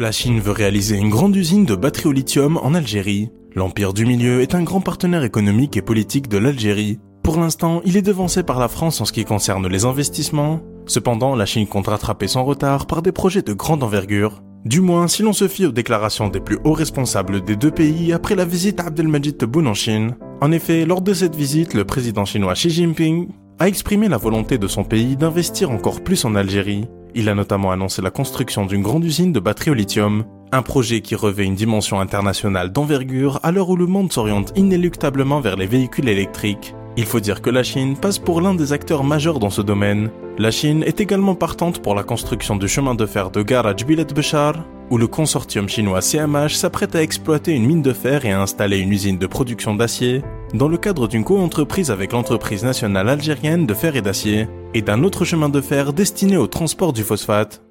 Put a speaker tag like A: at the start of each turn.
A: La Chine veut réaliser une grande usine de batteries au lithium en Algérie. L'Empire du Milieu est un grand partenaire économique et politique de l'Algérie. Pour l'instant, il est devancé par la France en ce qui concerne les investissements. Cependant, la Chine compte rattraper son retard par des projets de grande envergure. Du moins, si l'on se fie aux déclarations des plus hauts responsables des deux pays après la visite à Abdelmajid Tebboune en Chine. En effet, lors de cette visite, le président chinois Xi Jinping a exprimé la volonté de son pays d'investir encore plus en Algérie il a notamment annoncé la construction d'une grande usine de batteries au lithium, un projet qui revêt une dimension internationale d'envergure à l'heure où le monde s'oriente inéluctablement vers les véhicules électriques. Il faut dire que la Chine passe pour l'un des acteurs majeurs dans ce domaine. La Chine est également partante pour la construction du chemin de fer de Garaj Bilet Beshar, où le consortium chinois CMH s'apprête à exploiter une mine de fer et à installer une usine de production d'acier, dans le cadre d'une co-entreprise avec l'entreprise nationale algérienne de fer et d'acier, et d'un autre chemin de fer destiné au transport du phosphate.